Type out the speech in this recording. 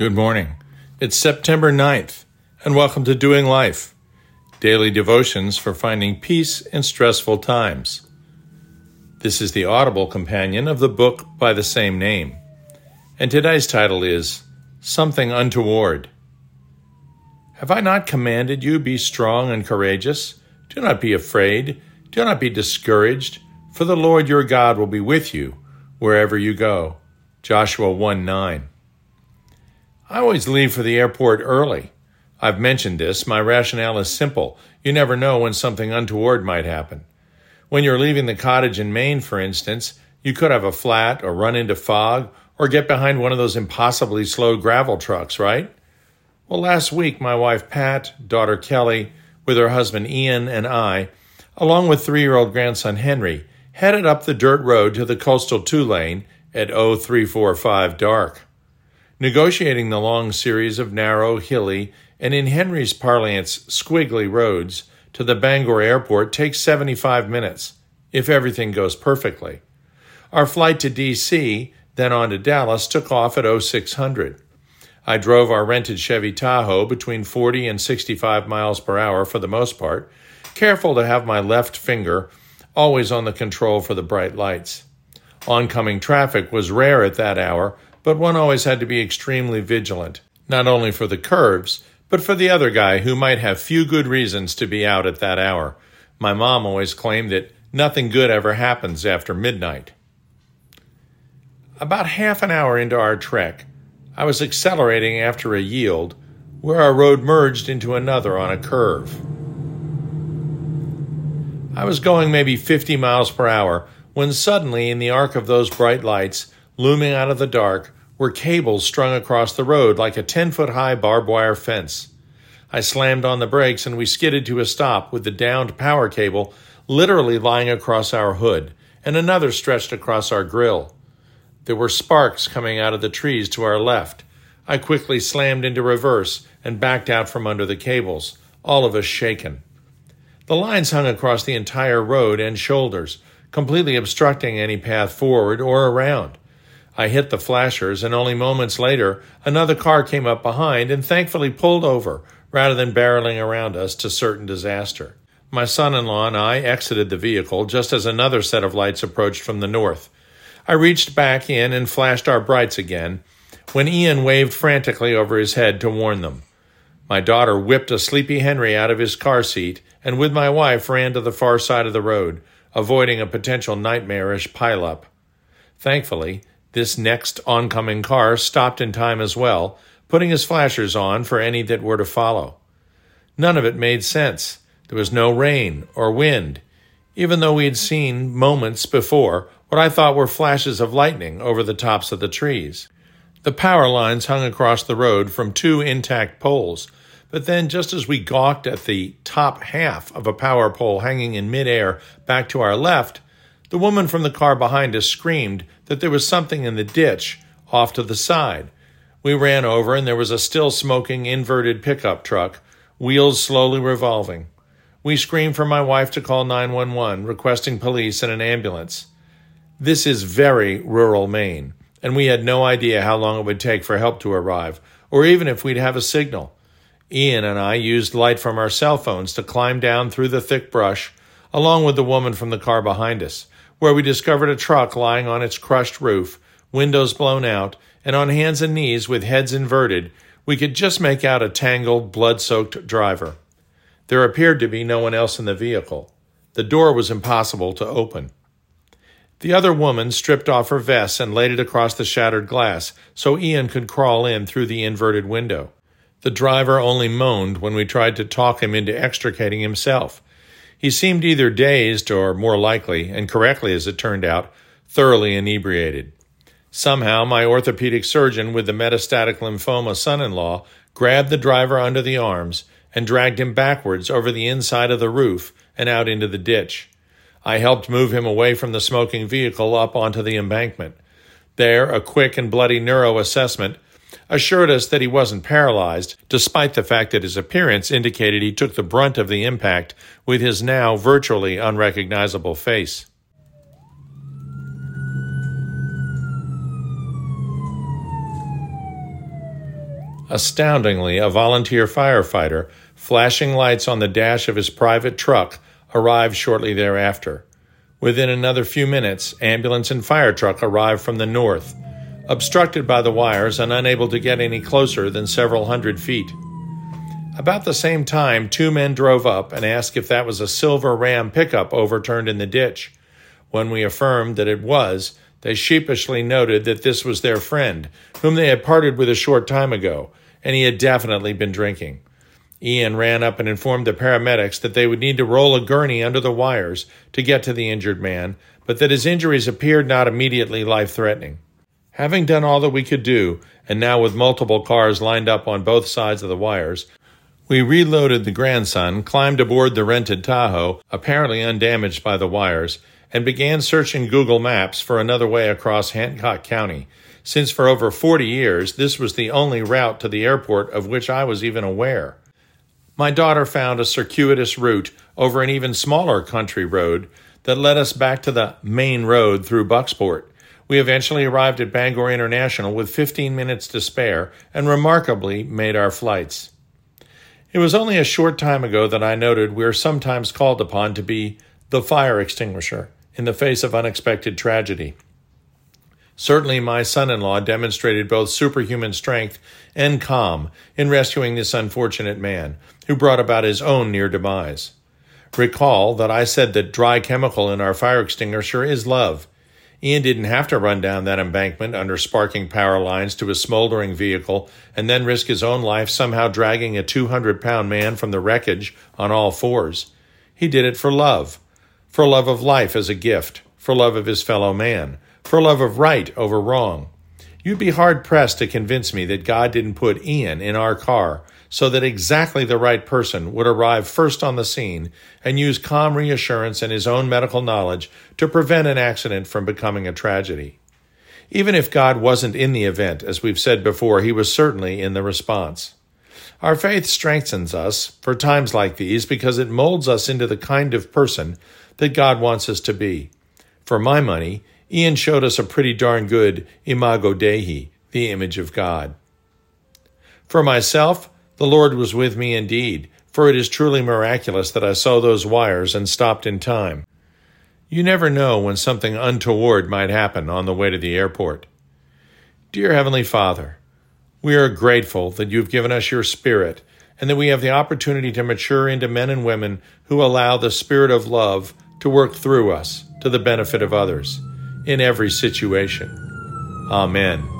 Good morning. It's September 9th, and welcome to Doing Life, daily devotions for finding peace in stressful times. This is the audible companion of the book by the same name, and today's title is Something Untoward. Have I not commanded you, be strong and courageous? Do not be afraid, do not be discouraged, for the Lord your God will be with you wherever you go. Joshua 1 9. I always leave for the airport early. I've mentioned this. My rationale is simple. You never know when something untoward might happen. When you're leaving the cottage in Maine, for instance, you could have a flat or run into fog or get behind one of those impossibly slow gravel trucks, right? Well, last week, my wife Pat, daughter Kelly, with her husband Ian, and I, along with three year old grandson Henry, headed up the dirt road to the coastal two lane at 0345 dark negotiating the long series of narrow, hilly, and in Henry's parlance, squiggly roads to the Bangor airport takes 75 minutes, if everything goes perfectly. Our flight to D.C., then on to Dallas, took off at 0600. I drove our rented Chevy Tahoe between 40 and 65 miles per hour for the most part, careful to have my left finger always on the control for the bright lights. Oncoming traffic was rare at that hour, but one always had to be extremely vigilant, not only for the curves, but for the other guy who might have few good reasons to be out at that hour. My mom always claimed that nothing good ever happens after midnight. About half an hour into our trek, I was accelerating after a yield where our road merged into another on a curve. I was going maybe 50 miles per hour when suddenly, in the arc of those bright lights, looming out of the dark, were cables strung across the road like a 10 foot high barbed wire fence. I slammed on the brakes and we skidded to a stop with the downed power cable literally lying across our hood and another stretched across our grill. There were sparks coming out of the trees to our left. I quickly slammed into reverse and backed out from under the cables, all of us shaken. The lines hung across the entire road and shoulders, completely obstructing any path forward or around. I hit the flashers, and only moments later, another car came up behind and thankfully pulled over rather than barreling around us to certain disaster. My son in law and I exited the vehicle just as another set of lights approached from the north. I reached back in and flashed our brights again when Ian waved frantically over his head to warn them. My daughter whipped a sleepy Henry out of his car seat and with my wife ran to the far side of the road, avoiding a potential nightmarish pileup. Thankfully, this next oncoming car stopped in time as well, putting his flashers on for any that were to follow. None of it made sense. There was no rain or wind, even though we had seen moments before what I thought were flashes of lightning over the tops of the trees. The power lines hung across the road from two intact poles, but then just as we gawked at the top half of a power pole hanging in midair back to our left, the woman from the car behind us screamed that there was something in the ditch off to the side. We ran over, and there was a still smoking inverted pickup truck, wheels slowly revolving. We screamed for my wife to call 911, requesting police and an ambulance. This is very rural Maine, and we had no idea how long it would take for help to arrive, or even if we'd have a signal. Ian and I used light from our cell phones to climb down through the thick brush, along with the woman from the car behind us where we discovered a truck lying on its crushed roof, windows blown out, and on hands and knees with heads inverted, we could just make out a tangled, blood soaked driver. There appeared to be no one else in the vehicle. The door was impossible to open. The other woman stripped off her vest and laid it across the shattered glass so Ian could crawl in through the inverted window. The driver only moaned when we tried to talk him into extricating himself. He seemed either dazed or, more likely, and correctly as it turned out, thoroughly inebriated. Somehow, my orthopedic surgeon with the metastatic lymphoma son in law grabbed the driver under the arms and dragged him backwards over the inside of the roof and out into the ditch. I helped move him away from the smoking vehicle up onto the embankment. There, a quick and bloody neuro assessment assured us that he wasn't paralyzed, despite the fact that his appearance indicated he took the brunt of the impact with his now virtually unrecognizable face. Astoundingly, a volunteer firefighter, flashing lights on the dash of his private truck, arrived shortly thereafter. Within another few minutes, ambulance and fire truck arrived from the north, obstructed by the wires and unable to get any closer than several hundred feet. About the same time, two men drove up and asked if that was a silver ram pickup overturned in the ditch. When we affirmed that it was, they sheepishly noted that this was their friend, whom they had parted with a short time ago, and he had definitely been drinking. Ian ran up and informed the paramedics that they would need to roll a gurney under the wires to get to the injured man, but that his injuries appeared not immediately life threatening. Having done all that we could do, and now with multiple cars lined up on both sides of the wires, we reloaded the grandson, climbed aboard the rented Tahoe, apparently undamaged by the wires, and began searching Google Maps for another way across Hancock County, since for over 40 years this was the only route to the airport of which I was even aware. My daughter found a circuitous route over an even smaller country road that led us back to the main road through Bucksport. We eventually arrived at Bangor International with 15 minutes to spare and remarkably made our flights. It was only a short time ago that I noted we are sometimes called upon to be the fire extinguisher in the face of unexpected tragedy. Certainly, my son in law demonstrated both superhuman strength and calm in rescuing this unfortunate man, who brought about his own near demise. Recall that I said that dry chemical in our fire extinguisher is love. Ian didn't have to run down that embankment under sparking power lines to a smoldering vehicle and then risk his own life somehow dragging a 200 pound man from the wreckage on all fours. He did it for love, for love of life as a gift, for love of his fellow man, for love of right over wrong. You'd be hard pressed to convince me that God didn't put Ian in our car so that exactly the right person would arrive first on the scene and use calm reassurance and his own medical knowledge to prevent an accident from becoming a tragedy. Even if God wasn't in the event, as we've said before, he was certainly in the response. Our faith strengthens us for times like these because it molds us into the kind of person that God wants us to be. For my money, Ian showed us a pretty darn good imago Dei, the image of God. For myself, the Lord was with me indeed, for it is truly miraculous that I saw those wires and stopped in time. You never know when something untoward might happen on the way to the airport. Dear Heavenly Father, we are grateful that you've given us your Spirit and that we have the opportunity to mature into men and women who allow the Spirit of love to work through us to the benefit of others in every situation. Amen.